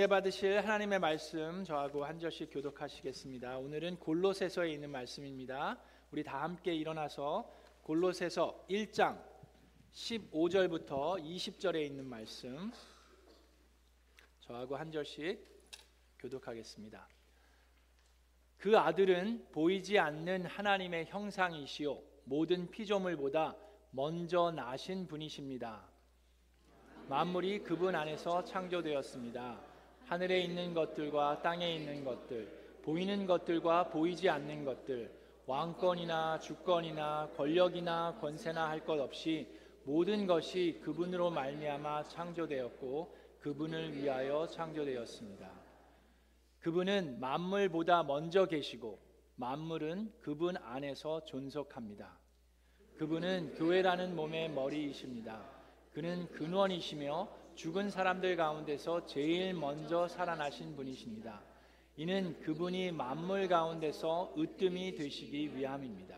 은혜 받으실 하나님의 말씀 저하고 한 절씩 교독하시겠습니다. 오늘은 골로새서에 있는 말씀입니다. 우리 다 함께 일어나서 골로새서 1장 15절부터 20절에 있는 말씀 저하고 한 절씩 교독하겠습니다. 그 아들은 보이지 않는 하나님의 형상이시요 모든 피조물보다 먼저 나신 분이십니다. 만물이 그분 안에서 창조되었습니다. 하늘에 있는 것들과 땅에 있는 것들, 보이는 것들과 보이지 않는 것들, 왕권이나 주권이나 권력이나 권세나 할 것 없이 모든 것이 그분으로 말미암아 창조되었고 그분을 위하여 창조되었습니다. 그분은 만물보다 먼저 계시고 만물은 그분 안에서 존속합니다. 그분은 교회라는 몸의 머리이십니다. 그는 근원이시며 죽은 사람들 가운데서 제일 먼저 살아나신 분이십니다. 이는 그분이 만물 가운데서 으뜸이 되시기 위함입니다.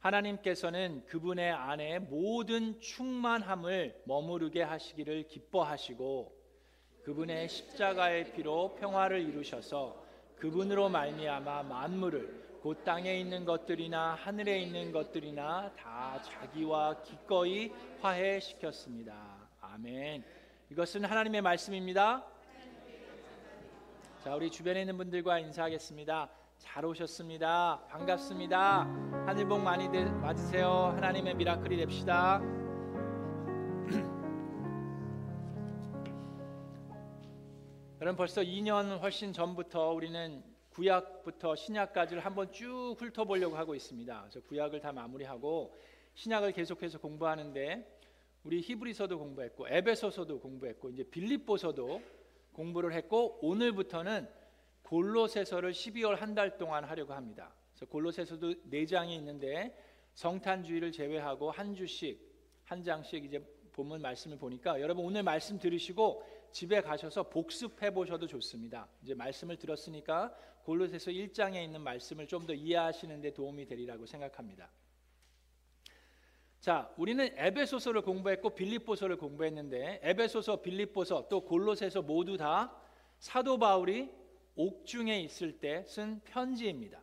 하나님께서는 그분의 안에 모든 충만함을 머무르게 하시기를 기뻐하시고 그분의 십자가의 피로 평화를 이루셔서 그분으로 말미암아 만물을 곧 땅에 있는 것들이나 하늘에 있는 것들이나 다 자기와 기꺼이 화해시켰습니다. 아멘. 이것은 하나님의 말씀입니다. 자, 우리 주변에 있는 분들과 인사하겠습니다. 잘 오셨습니다. 반갑습니다. 하늘 복 많이 맞으세요. 하나님의 미라클이 됩시다. 여러분 벌써 2년 훨씬 전부터 우리는 구약부터 신약까지를 한번 쭉 훑어보려고 하고 있습니다. 그래서 구약을 다 마무리하고 신약을 계속해서 공부하는데 우리 히브리서도 공부했고 에베소서도 공부했고 이제 빌립보서도 공부를 했고 오늘부터는 골로새서를 12월 한 달 동안 하려고 합니다. 그래서 골로새서도 네 장이 있는데 성탄주의를 제외하고 한 주씩 한 장씩 이제 본문 말씀을 보니까 여러분 오늘 말씀 들으시고 집에 가셔서 복습해 보셔도 좋습니다. 이제 말씀을 들었으니까 골로새서 1장에 있는 말씀을 좀 더 이해하시는 데 도움이 되리라고 생각합니다. 자, 우리는 에베소서를 공부했고 빌립보서를 공부했는데 에베소서, 빌립보서 또 골로새서 모두 다 사도 바울이 옥중에 있을 때 쓴 편지입니다.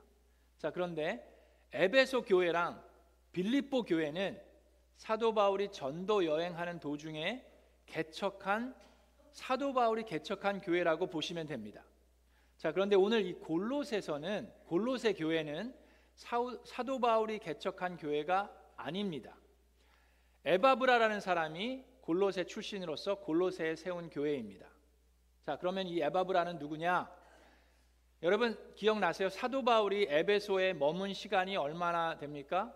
자, 그런데 에베소 교회랑 빌립보 교회는 사도 바울이 전도 여행하는 도중에 개척한 사도 바울이 개척한 교회라고 보시면 됩니다. 자, 그런데 오늘 이 골로새서는 골로새 교회는 사도 바울이 개척한 교회가 아닙니다. 에바브라라는 사람이 골로새 출신으로서 골로새에 세운 교회입니다. 자, 그러면 이 에바브라는 누구냐? 여러분 기억나세요? 사도 바울이 에베소에 머문 시간이 얼마나 됩니까?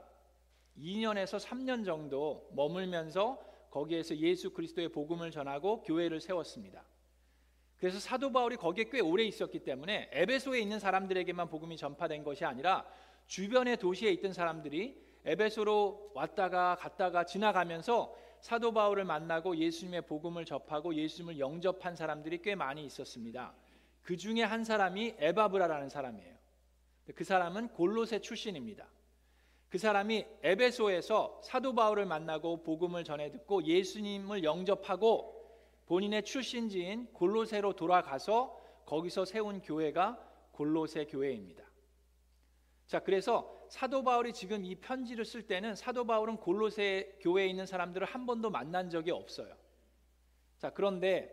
2년에서 3년 정도 머물면서 거기에서 예수 그리스도의 복음을 전하고 교회를 세웠습니다. 그래서 사도 바울이 거기에 꽤 오래 있었기 때문에 에베소에 있는 사람들에게만 복음이 전파된 것이 아니라 주변의 도시에 있던 사람들이 에베소로 왔다가 갔다가 지나가면서 사도 바울을 만나고 예수님의 복음을 접하고 예수님을 영접한 사람들이 꽤 많이 있었습니다. 그 중에 한 사람이 에바브라라는 사람이에요. 그 사람은 골로새 출신입니다. 그 사람이 에베소에서 사도 바울을 만나고 복음을 전해 듣고 예수님을 영접하고 본인의 출신지인 골로새로 돌아가서 거기서 세운 교회가 골로새 교회입니다. 자, 그래서 사도 바울이 지금 이 편지를 쓸 때는 사도 바울은 골로새 교회에 있는 사람들을 한 번도 만난 적이 없어요. 자, 그런데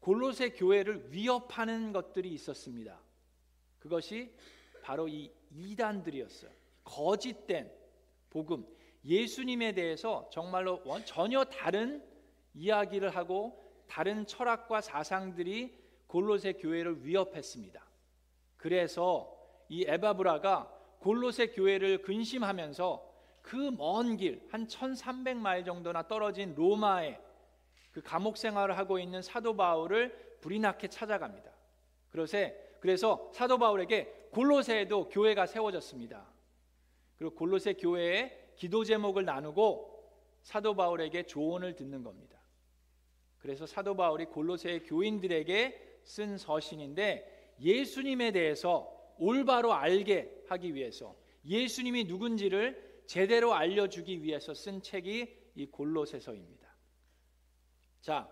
골로새 교회를 위협하는 것들이 있었습니다. 그것이 바로 이 이단들이었어요. 거짓된 복음, 예수님에 대해서 정말로 전혀 다른 이야기를 하고 다른 철학과 사상들이 골로새 교회를 위협했습니다. 그래서 이 에바브라가 골로새 교회를 근심하면서 그 먼 길, 한 1300마일 정도나 떨어진 로마에 그 감옥 생활을 하고 있는 사도 바울을 불이 나게 찾아갑니다. 그래서 사도 바울에게 골로새에도 교회가 세워졌습니다. 그리고 골로새 교회에 기도 제목을 나누고 사도 바울에게 조언을 듣는 겁니다. 그래서 사도 바울이 골로새 교인들에게 쓴 서신인데 예수님에 대해서 올바로 알게 하기 위해서 예수님이 누군지를 제대로 알려주기 위해서 쓴 책이 이 골로새서입니다. 자,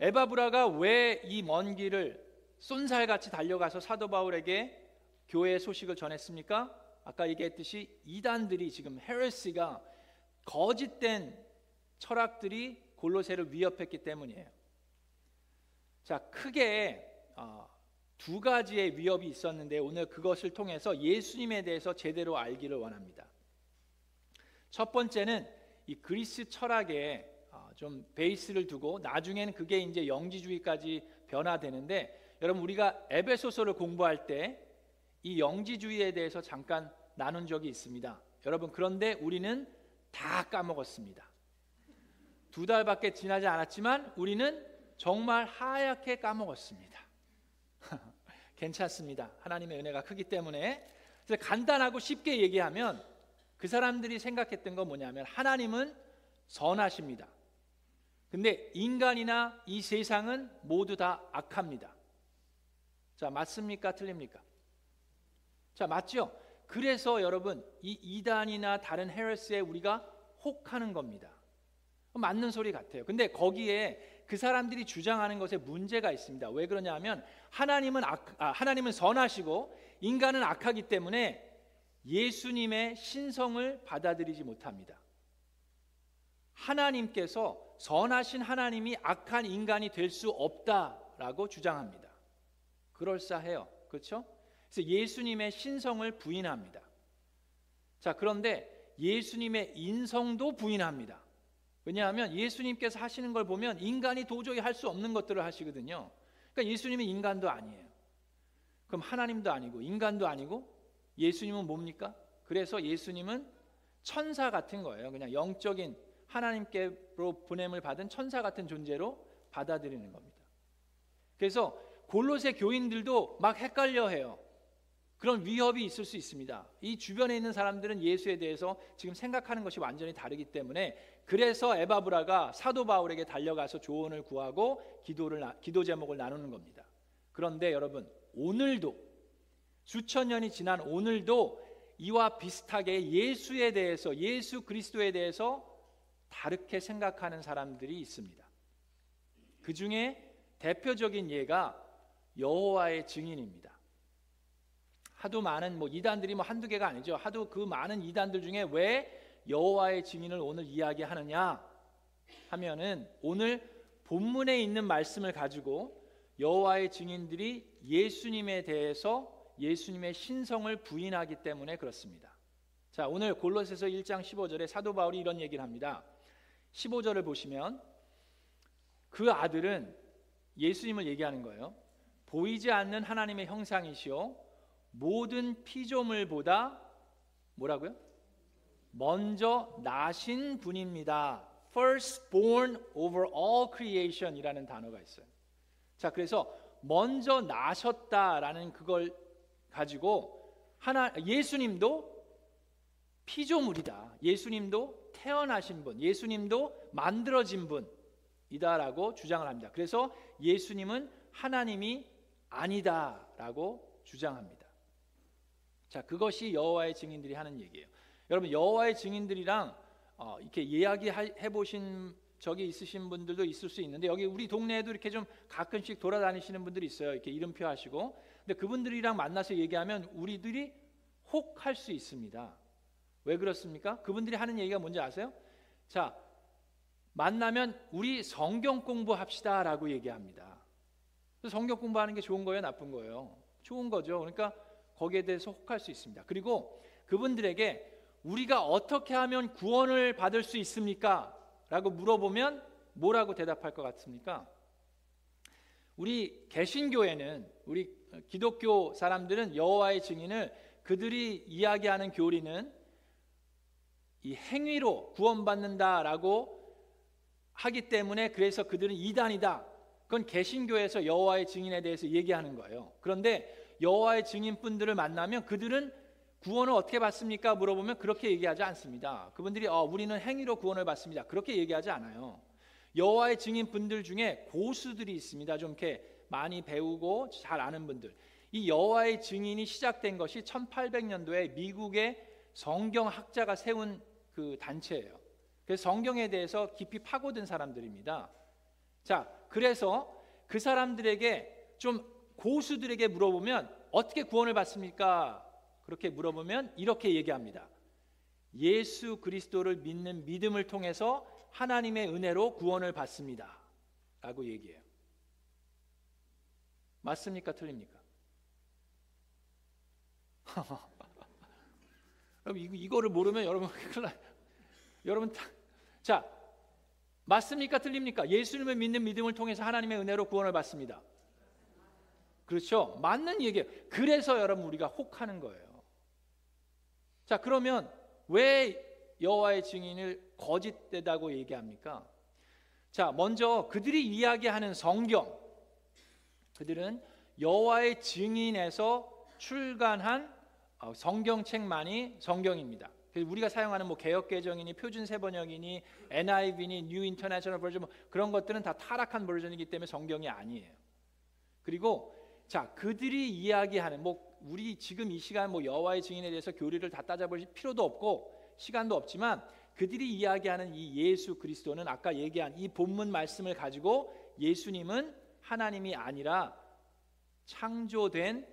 에바브라가 왜 이 먼 길을 쏜살같이 달려가서 사도 바울에게 교회의 소식을 전했습니까? 아까 얘기했듯이 이단들이 지금 헤레시가 거짓된 철학들이 골로새를 위협했기 때문이에요. 자, 크게 어, 두 가지의 위협이 있었는데 오늘 그것을 통해서 예수님에 대해서 제대로 알기를 원합니다. 첫 번째는 이 그리스 철학에 어, 좀 베이스를 두고 나중에는 그게 이제 영지주의까지 변화되는데 여러분 우리가 에베소서를 공부할 때 이 영지주의에 대해서 잠깐 나눈 적이 있습니다. 여러분 그런데 우리는 다 까먹었습니다. 두 달밖에 지나지 않았지만 우리는 정말 하얗게 까먹었습니다. 괜찮습니다. 하나님의 은혜가 크기 때문에 간단하고 쉽게 얘기하면 그 사람들이 생각했던 건 뭐냐면 하나님은 선하십니다. 근데 인간이나 이 세상은 모두 다 악합니다. 자, 맞습니까? 틀립니까? 자, 맞죠? 그래서 여러분, 이 이단이나 다른 헤레스에 우리가 혹하는 겁니다. 맞는 소리 같아요. 근데 거기에 그 사람들이 주장하는 것에 문제가 있습니다. 왜 그러냐면 하나님은 악, 아, 하나님은 선하시고 인간은 악하기 때문에 예수님의 신성을 받아들이지 못합니다. 하나님께서 선하신 하나님이 악한 인간이 될 수 없다라고 주장합니다. 그럴싸해요. 그렇죠? 그래서 예수님의 신성을 부인합니다. 자, 그런데 예수님의 인성도 부인합니다. 왜냐하면 예수님께서 하시는 걸 보면 인간이 도저히 할 수 없는 것들을 하시거든요. 그러니까 예수님은 인간도 아니에요. 그럼 하나님도 아니고 인간도 아니고 예수님은 뭡니까? 그래서 예수님은 천사 같은 거예요. 그냥 영적인 하나님께로 보냄을 받은 천사 같은 존재로 받아들이는 겁니다. 그래서 골로새 교인들도 막 헷갈려 해요. 그런 위협이 있을 수 있습니다. 이 주변에 있는 사람들은 예수에 대해서 지금 생각하는 것이 완전히 다르기 때문에 그래서 에바브라가 사도 바울에게 달려가서 조언을 구하고 기도를 기도 제목을 나누는 겁니다. 그런데 여러분 오늘도 수천 년이 지난 오늘도 이와 비슷하게 예수에 대해서 예수 그리스도에 대해서 다르게 생각하는 사람들이 있습니다. 그 중에 대표적인 예가 여호와의 증인입니다. 하도 많은 뭐 이단들이 뭐 한두 개가 아니죠. 하도 그 많은 이단들 중에 왜 여호와의 증인을 오늘 이야기하느냐 하면은 오늘 본문에 있는 말씀을 가지고 여호와의 증인들이 예수님에 대해서 예수님의 신성을 부인하기 때문에 그렇습니다. 자, 오늘 골로새서 1장 15절에 사도 바울이 이런 얘기를 합니다. 15절을 보시면 그 아들은 예수님을 얘기하는 거예요. 보이지 않는 하나님의 형상이시요 모든 피조물보다 뭐라고요? 먼저 나신 분입니다. firstborn over all creation이라는 단어가 있어요. 자, 그래서 먼저 나셨다라는 그걸 가지고 하나 예수님도 피조물이다. 예수님도 태어나신 분, 예수님도 만들어진 분이다라고 주장을 합니다. 그래서 예수님은 하나님이 아니다라고 주장합니다. 자, 그것이 여호와의 증인들이 하는 얘기예요. 여러분 여호와의 증인들이랑 어, 이렇게 이야기해 보신 적이 있으신 분들도 있을 수 있는데 여기 우리 동네에도 이렇게 좀 가끔씩 돌아다니시는 분들이 있어요. 이렇게 이름표 하시고. 근데 그분들이랑 만나서 얘기하면 우리들이 혹 할 수 있습니다. 왜 그렇습니까? 그분들이 하는 얘기가 뭔지 아세요? 자, 만나면 우리 성경 공부합시다라고 얘기합니다. 성경 공부하는 게 좋은 거예요, 나쁜 거예요? 좋은 거죠. 그러니까 거기에 대해서 혹할 수 있습니다. 그리고 그분들에게 우리가 어떻게 하면 구원을 받을 수 있습니까? 라고 물어보면 뭐라고 대답할 것 같습니까? 우리 개신교에는 우리 기독교 사람들은 여호와의 증인을 그들이 이야기하는 교리는 이 행위로 구원받는다라고 하기 때문에 그래서 그들은 이단이다. 그건 개신교에서 여호와의 증인에 대해서 얘기하는 거예요. 그런데 여호와의 증인분들을 만나면 그들은 구원을 어떻게 받습니까? 물어보면 그렇게 얘기하지 않습니다. 그분들이 어, 우리는 행위로 구원을 받습니다. 그렇게 얘기하지 않아요. 여호와의 증인분들 중에 고수들이 있습니다. 좀 이렇게 많이 배우고 잘 아는 분들. 이 여호와의 증인이 시작된 것이 1800년도에 미국의 성경학자가 세운 그 단체예요. 그래서 성경에 대해서 깊이 파고든 사람들입니다. 자, 그래서 그 사람들에게 좀 고수들에게 물어보면 어떻게 구원을 받습니까? 그렇게 물어보면 이렇게 얘기합니다. 예수 그리스도를 믿는 믿음을 통해서 하나님의 은혜로 구원을 받습니다. 라고 얘기해요. 맞습니까? 틀립니까? 여러분 이거를 모르면 여러분 여러분 자 맞습니까? 틀립니까? 예수님을 믿는 믿음을 통해서 하나님의 은혜로 구원을 받습니다. 그렇죠? 맞는 얘기예요. 그래서 여러분 우리가 혹하는 거예요. 자, 그러면 왜 여호와의 증인을 거짓되다고 얘기합니까? 자, 먼저 그들이 이야기하는 성경 그들은 여호와의 증인에서 출간한 어, 성경책만이 성경입니다. 우리가 사용하는 뭐 개혁 개정이니 표준 새번역이니 NIV니 New International Version 뭐 그런 것들은 다 타락한 버전이기 때문에 성경이 아니에요. 그리고 자 그들이 이야기하는 뭐 우리 지금 이 시간 뭐 여호와의 증인에 대해서 교리를 다 따져볼 필요도 없고 시간도 없지만 그들이 이야기하는 이 예수 그리스도는 아까 얘기한 이 본문 말씀을 가지고 예수님은 하나님이 아니라 창조된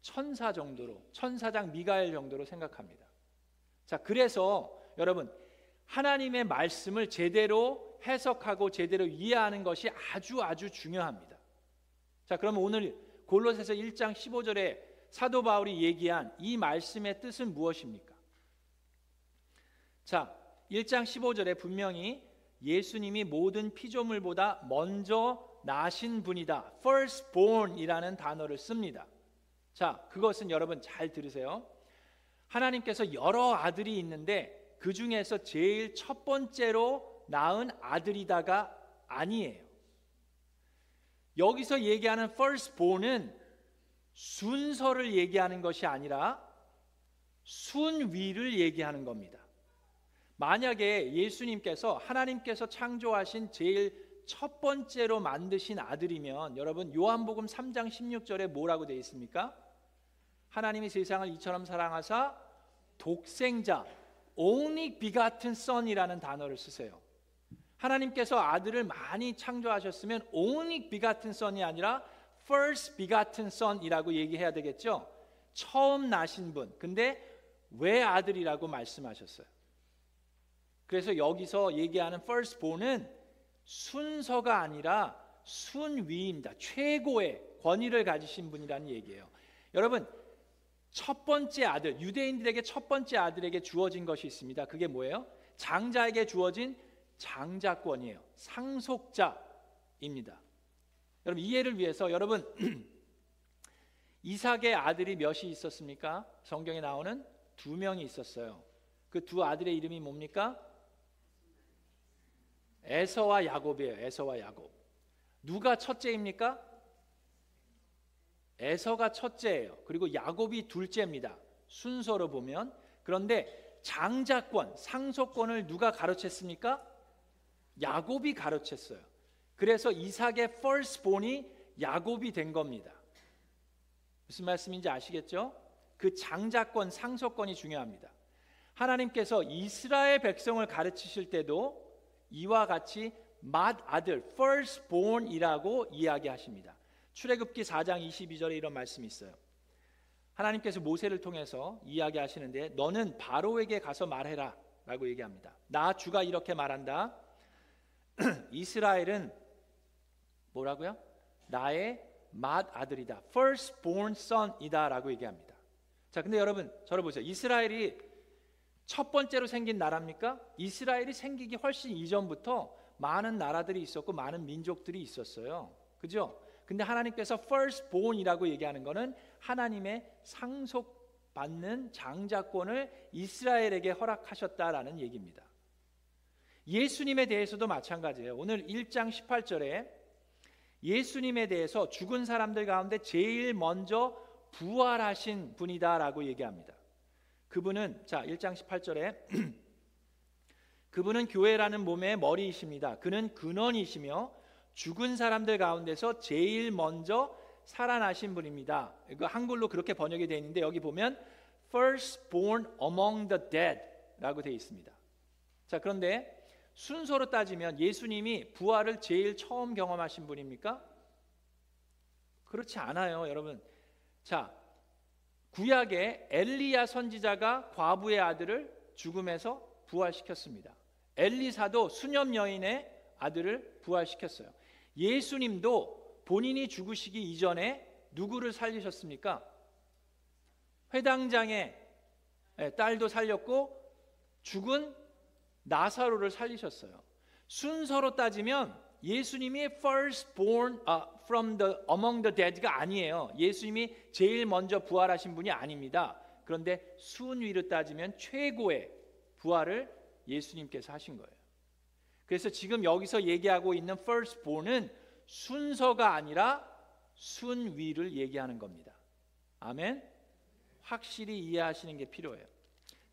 천사 정도로 천사장 미가엘 정도로 생각합니다. 자, 그래서 여러분 하나님의 말씀을 제대로 해석하고 제대로 이해하는 것이 아주 아주 중요합니다. 자, 그러면 오늘 골로새서 1장 15절에 사도 바울이 얘기한 이 말씀의 뜻은 무엇입니까? 자, 1장 15절에 분명히 예수님이 모든 피조물보다 먼저 나신 분이다. firstborn이라는 단어를 씁니다. 자, 그것은 여러분 잘 들으세요. 하나님께서 여러 아들이 있는데 그 중에서 제일 첫 번째로 낳은 아들이다가 아니에요. 여기서 얘기하는 firstborn은 순서를 얘기하는 것이 아니라 순위를 얘기하는 겁니다. 만약에 예수님께서 하나님께서 창조하신 제일 첫 번째로 만드신 아들이면 여러분 요한복음 3장 16절에 뭐라고 되어 있습니까? 하나님이 세상을 이처럼 사랑하사 독생자 only begotten son이라는 단어를 쓰세요. 하나님께서 아들을 많이 창조하셨으면 only begotten son이 아니라 first begotten son이라고 얘기해야 되겠죠. 처음 나신 분. 근데 왜 아들이라고 말씀하셨어요? 그래서 여기서 얘기하는 firstborn은 순서가 아니라 순위입니다. 최고의 권위를 가지신 분이라는 얘기예요. 여러분 첫 번째 아들, 유대인들에게 첫 번째 아들에게 주어진 것이 있습니다. 그게 뭐예요? 장자에게 주어진 장자권이에요. 상속자입니다. 여러분 이해를 위해서 여러분 이삭의 아들이 몇이 있었습니까? 성경에 나오는 두 명이 있었어요. 그 두 아들의 이름이 뭡니까? 에서와 야곱이에요. 에서와 야곱. 누가 첫째입니까? 에서가 첫째예요. 그리고 야곱이 둘째입니다. 순서로 보면 그런데 장자권, 상속권을 누가 가로챘습니까? 야곱이 가로챘어요. 그래서 이삭의 firstborn이 야곱이 된 겁니다. 무슨 말씀인지 아시겠죠? 그 장자권, 상속권이 중요합니다. 하나님께서 이스라엘 백성을 가르치실 때도 이와 같이 맏 아들, firstborn이라고 이야기하십니다. 출애굽기 4장 22절에 이런 말씀이 있어요. 하나님께서 모세를 통해서 이야기하시는데 너는 바로에게 가서 말해라라고 얘기합니다. 나 주가 이렇게 말한다. 이스라엘은 뭐라고요? 나의 맏 아들이다. firstborn son이다라고 얘기합니다. 자, 근데 여러분 저를 보세요. 이스라엘이 첫 번째로 생긴 나라입니까? 이스라엘이 생기기 훨씬 이전부터 많은 나라들이 있었고 많은 민족들이 있었어요. 그죠? 근데 하나님께서 firstborn이라고 얘기하는 것은 하나님의 상속받는 장자권을 이스라엘에게 허락하셨다라는 얘기입니다. 예수님에 대해서도 마찬가지예요. 오늘 1장 18절에 예수님에 대해서 죽은 사람들 가운데 제일 먼저 부활하신 분이다라고 얘기합니다. 그분은 자, 1장 18절에 그분은 교회라는 몸의 머리이십니다. 그는 근원이시며 죽은 사람들 가운데서 제일 먼저 살아나신 분입니다. 이거 한글로 그렇게 번역이 되어 있는데 여기 보면 firstborn among the dead라고 되어 있습니다. 자, 그런데 순서로 따지면 예수님이 부활을 제일 처음 경험하신 분입니까? 그렇지 않아요, 여러분. 자, 구약에 엘리야 선지자가 과부의 아들을 죽음에서 부활시켰습니다. 엘리사도 수녀 여인의 아들을 부활시켰어요. 예수님도 본인이 죽으시기 이전에 누구를 살리셨습니까? 회당장의 예, 딸도 살렸고 죽은 나사로를 살리셨어요. 순서로 따지면 예수님이 first born uh, from the among the dead가 아니에요. 예수님이 제일 먼저 부활하신 분이 아닙니다. 그런데 순위로 따지면 최고의 부활을 예수님께서 하신 거예요. 그래서 지금 여기서 얘기하고 있는 first born은 순서가 아니라 순위를 얘기하는 겁니다. 아멘. 확실히 이해하시는 게 필요해요.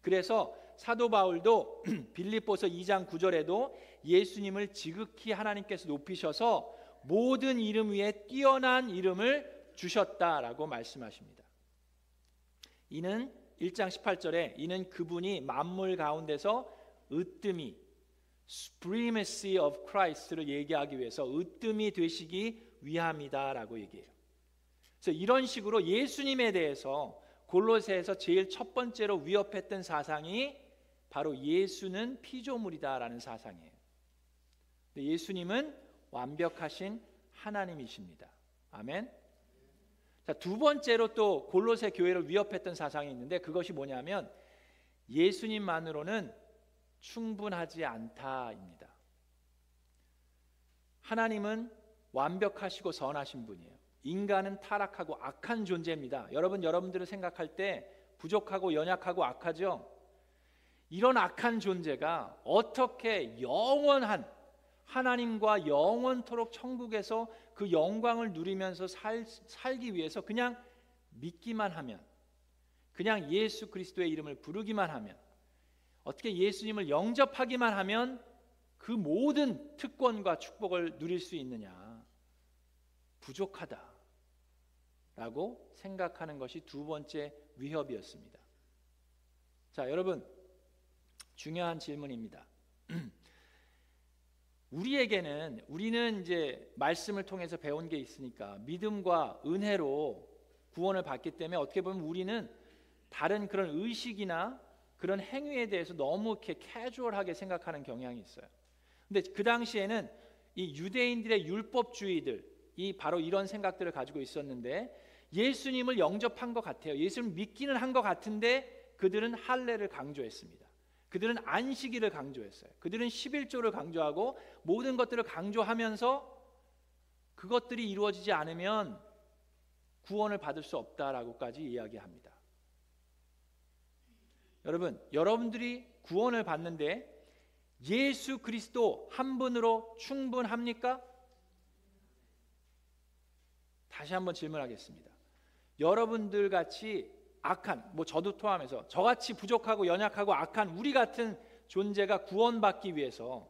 그래서 사도 바울도 빌립보서 2장 9절에도 예수님을 지극히 하나님께서 높이셔서 모든 이름 위에 뛰어난 이름을 주셨다라고 말씀하십니다. 이는 1장 18절에 이는 그분이 만물 가운데서 으뜸이 supremacy of Christ를 얘기하기 위해서 으뜸이 되시기 위함이다라고 얘기해요. 그래서 이런 식으로 예수님에 대해서 골로새에서 제일 첫 번째로 위협했던 사상이 바로 예수는 피조물이다라는 사상이에요. 예수님은 완벽하신 하나님이십니다. 아멘. 자, 두 번째로 또 골로새 교회를 위협했던 사상이 있는데 그것이 뭐냐면 예수님만으로는 충분하지 않다입니다. 하나님은 완벽하시고 선하신 분이에요. 인간은 타락하고 악한 존재입니다. 여러분 여러분들을 생각할 때 부족하고 연약하고 악하죠. 이런 악한 존재가 어떻게 영원한 하나님과 영원토록 천국에서 그 영광을 누리면서 살, 살기 위해서 그냥 믿기만 하면 그냥 예수 그리스도의 이름을 부르기만 하면 어떻게 예수님을 영접하기만 하면 그 모든 특권과 축복을 누릴 수 있느냐 부족하다 라고 생각하는 것이 두 번째 위협이었습니다. 자, 여러분, 중요한 질문입니다. 우리에게는 우리는 이제 말씀을 통해서 배운 게 있으니까 믿음과 은혜로 구원을 받기 때문에 어떻게 보면 우리는 다른 그런 의식이나 그런 행위에 대해서 너무 이렇게 캐주얼하게 생각하는 경향이 있어요. 근데 그 당시에는 이 유대인들의 율법주의들 이 바로 이런 생각들을 가지고 있었는데 예수님을 영접한 것 같아요. 예수님 믿기는 한 것 같은데 그들은 할례를 강조했습니다. 그들은 안식일을 강조했어요. 그들은 11조를 강조하고 모든 것들을 강조하면서 그것들이 이루어지지 않으면 구원을 받을 수 없다라고까지 이야기합니다. 여러분, 여러분들이 구원을 받는데 예수 그리스도 한 분으로 충분합니까? 다시 한번 질문하겠습니다. 여러분들 같이 악한 뭐 저도 포함해서 저같이 부족하고 연약하고 악한 우리 같은 존재가 구원받기 위해서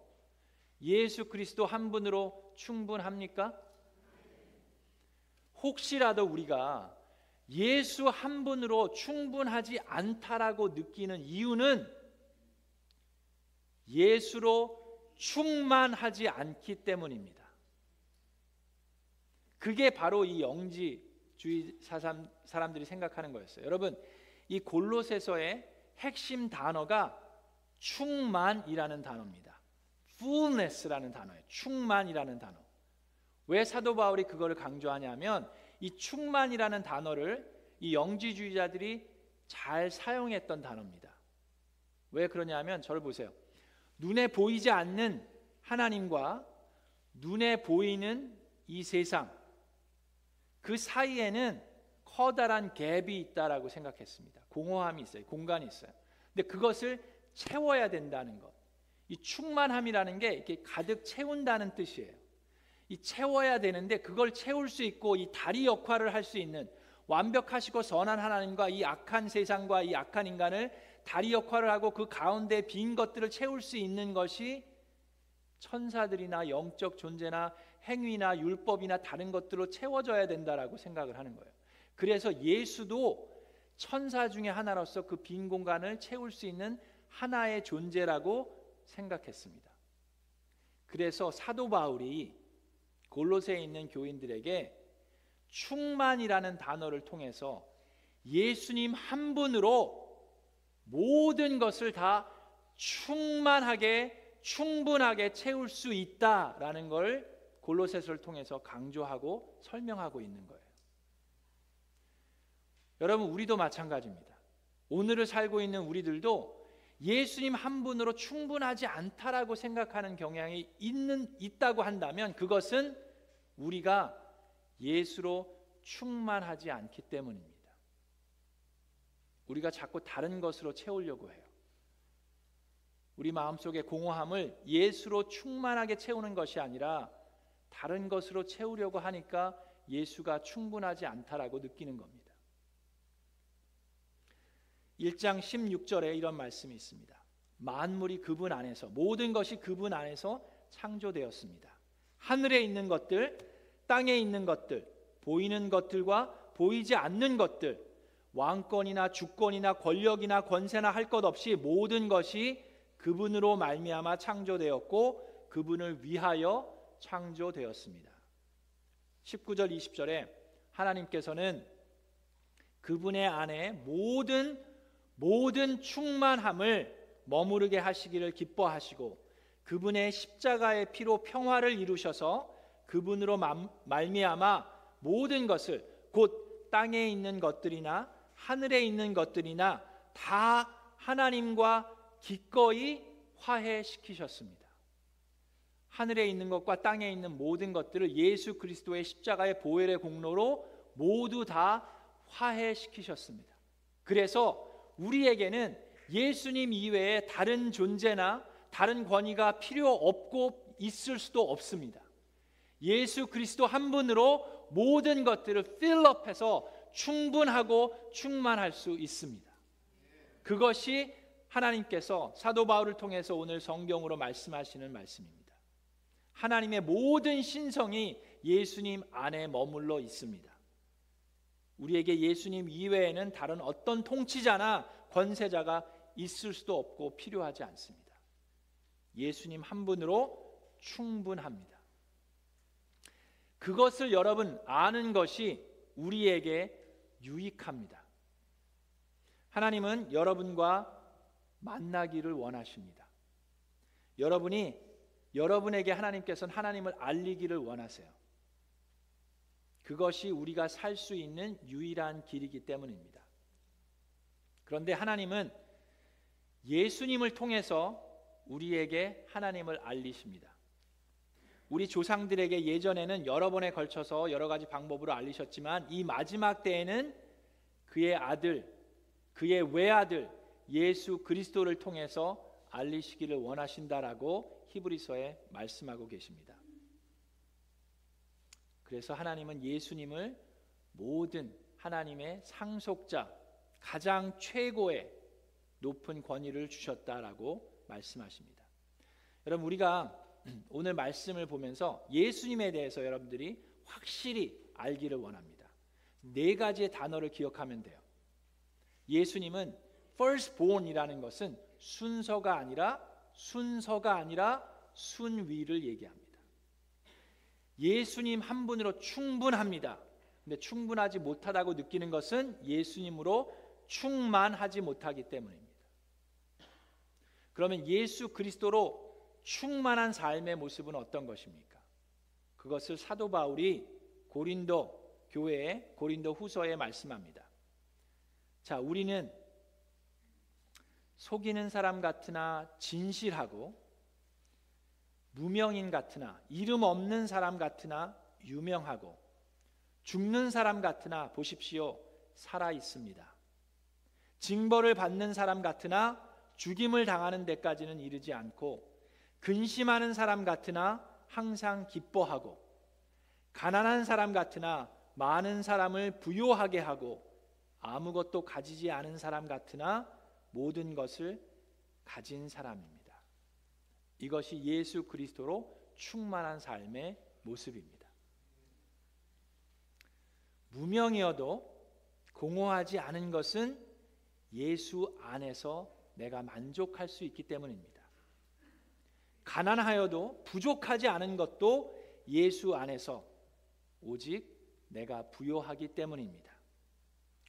예수 그리스도 한 분으로 충분합니까? 혹시라도 우리가 예수 한 분으로 충분하지 않다라고 느끼는 이유는 예수로 충만하지 않기 때문입니다. 그게 바로 이 영지 주의 사람, 사람들이 생각하는 거였어요. 여러분, 이 골로새서의 핵심 단어가 충만이라는 단어입니다. fullness라는 단어예요. 충만이라는 단어. 왜 사도 바울이 그거를 강조하냐면 이 충만이라는 단어를 이 영지주의자들이 잘 사용했던 단어입니다. 왜 그러냐면 저를 보세요. 눈에 보이지 않는 하나님과 눈에 보이는 이 세상 그 사이에는 커다란 갭이 있다라고 생각했습니다. 공허함이 있어요. 공간이 있어요. 근데 그것을 채워야 된다는 것. 이 충만함이라는 게 이렇게 가득 채운다는 뜻이에요. 이 채워야 되는데 그걸 채울 수 있고 이 다리 역할을 할 수 있는 완벽하시고 선한 하나님과 이 악한 세상과 이 악한 인간을 다리 역할을 하고 그 가운데 빈 것들을 채울 수 있는 것이 천사들이나 영적 존재나 행위나 율법이나 다른 것들로 채워져야 된다라고 생각을 하는 거예요. 그래서 예수도 천사 중에 하나로서 그 빈 공간을 채울 수 있는 하나의 존재라고 생각했습니다. 그래서 사도 바울이 골로새에 있는 교인들에게 충만이라는 단어를 통해서 예수님 한 분으로 모든 것을 다 충만하게 충분하게 채울 수 있다라는 걸 골로새서를 통해서 강조하고 설명하고 있는 거예요. 여러분 우리도 마찬가지입니다. 오늘을 살고 있는 우리들도 예수님 한 분으로 충분하지 않다라고 생각하는 경향이 있는 있다고 한다면 그것은 우리가 예수로 충만하지 않기 때문입니다. 우리가 자꾸 다른 것으로 채우려고 해요. 우리 마음속의 공허함을 예수로 충만하게 채우는 것이 아니라 다른 것으로 채우려고 하니까 예수가 충분하지 않다라고 느끼는 겁니다. 1장 16절에 이런 말씀이 있습니다. 만물이 그분 안에서 모든 것이 그분 안에서 창조되었습니다. 하늘에 있는 것들, 땅에 있는 것들, 보이는 것들과 보이지 않는 것들, 왕권이나 주권이나 권력이나 권세나 할 것 없이 모든 것이 그분으로 말미암아 창조되었고 그분을 위하여 창조되었습니다. 19절 20절에 하나님께서는 그분의 안에 모든 모든 충만함을 머무르게 하시기를 기뻐하시고 그분의 십자가의 피로 평화를 이루셔서 그분으로 말미암아 모든 것을 곧 땅에 있는 것들이나 하늘에 있는 것들이나 다 하나님과 기꺼이 화해시키셨습니다. 하늘에 있는 것과 땅에 있는 모든 것들을 예수 그리스도의 십자가의 보혈의 공로로 모두 다 화해시키셨습니다. 그래서 우리에게는 예수님 이외에 다른 존재나 다른 권위가 필요 없고 있을 수도 없습니다. 예수 그리스도 한 분으로 모든 것들을 필업해서 충분하고 충만할 수 있습니다. 그것이 하나님께서 사도 바울을 통해서 오늘 성경으로 말씀하시는 말씀입니다. 하나님의 모든 신성이 예수님 안에 머물러 있습니다. 우리에게 예수님 이외에는 다른 어떤 통치자나 권세자가 있을 수도 없고 필요하지 않습니다. 예수님 한 분으로 충분합니다. 그것을 여러분 아는 것이 우리에게 유익합니다. 하나님은 여러분과 만나기를 원하십니다. 여러분이 여러분에게 하나님께서는 하나님을 알리기를 원하세요. 그것이 우리가 살 수 있는 유일한 길이기 때문입니다. 그런데 하나님은 예수님을 통해서 우리에게 하나님을 알리십니다. 우리 조상들에게 예전에는 여러 번에 걸쳐서 여러 가지 방법으로 알리셨지만 이 마지막 때에는 그의 아들, 그의 외아들 예수 그리스도를 통해서 알리시기를 원하신다라고 히브리서에 말씀하고 계십니다. 그래서 하나님은 예수님을 모든 하나님의 상속자, 가장 최고의 높은 권위를 주셨다라고 말씀하십니다. 여러분 우리가 오늘 말씀을 보면서 예수님에 대해서 여러분들이 확실히 알기를 원합니다. 네 가지의 단어를 기억하면 돼요. 예수님은 firstborn이라는 것은 순서가 아니라 순서가 아니라 순위를 얘기합니다. 예수님 한 분으로 충분합니다. 근데 충분하지 못하다고 느끼는 것은 예수님으로 충만하지 못하기 때문입니다. 그러면 예수 그리스도로 충만한 삶의 모습은 어떤 것입니까? 그것을 사도 바울이 고린도 교회에 고린도 후서에 말씀합니다. 자, 우리는 속이는 사람 같으나 진실하고 무명인 같으나 이름 없는 사람 같으나 유명하고 죽는 사람 같으나 보십시오 살아 있습니다. 징벌을 받는 사람 같으나 죽임을 당하는 데까지는 이르지 않고 근심하는 사람 같으나 항상 기뻐하고 가난한 사람 같으나 많은 사람을 부요하게 하고 아무것도 가지지 않은 사람 같으나 모든 것을 가진 사람입니다. 이것이 예수 그리스도로 충만한 삶의 모습입니다. 무명이어도 공허하지 않은 것은 예수 안에서 내가 만족할 수 있기 때문입니다. 가난하여도 부족하지 않은 것도 예수 안에서 오직 내가 부요하기 때문입니다.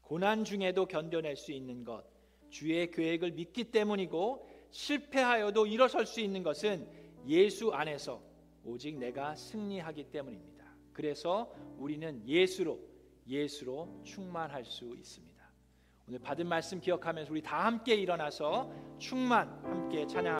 고난 중에도 견뎌낼 수 있는 것, 주의 계획을 믿기 때문이고 실패하여도 일어설 수 있는 것은 예수 안에서 오직 내가 승리하기 때문입니다. 그래서 우리는 예수로 예수로 충만할 수 있습니다. 오늘 받은 말씀 기억하면서 우리 다 함께 일어나서 충만 함께 찬양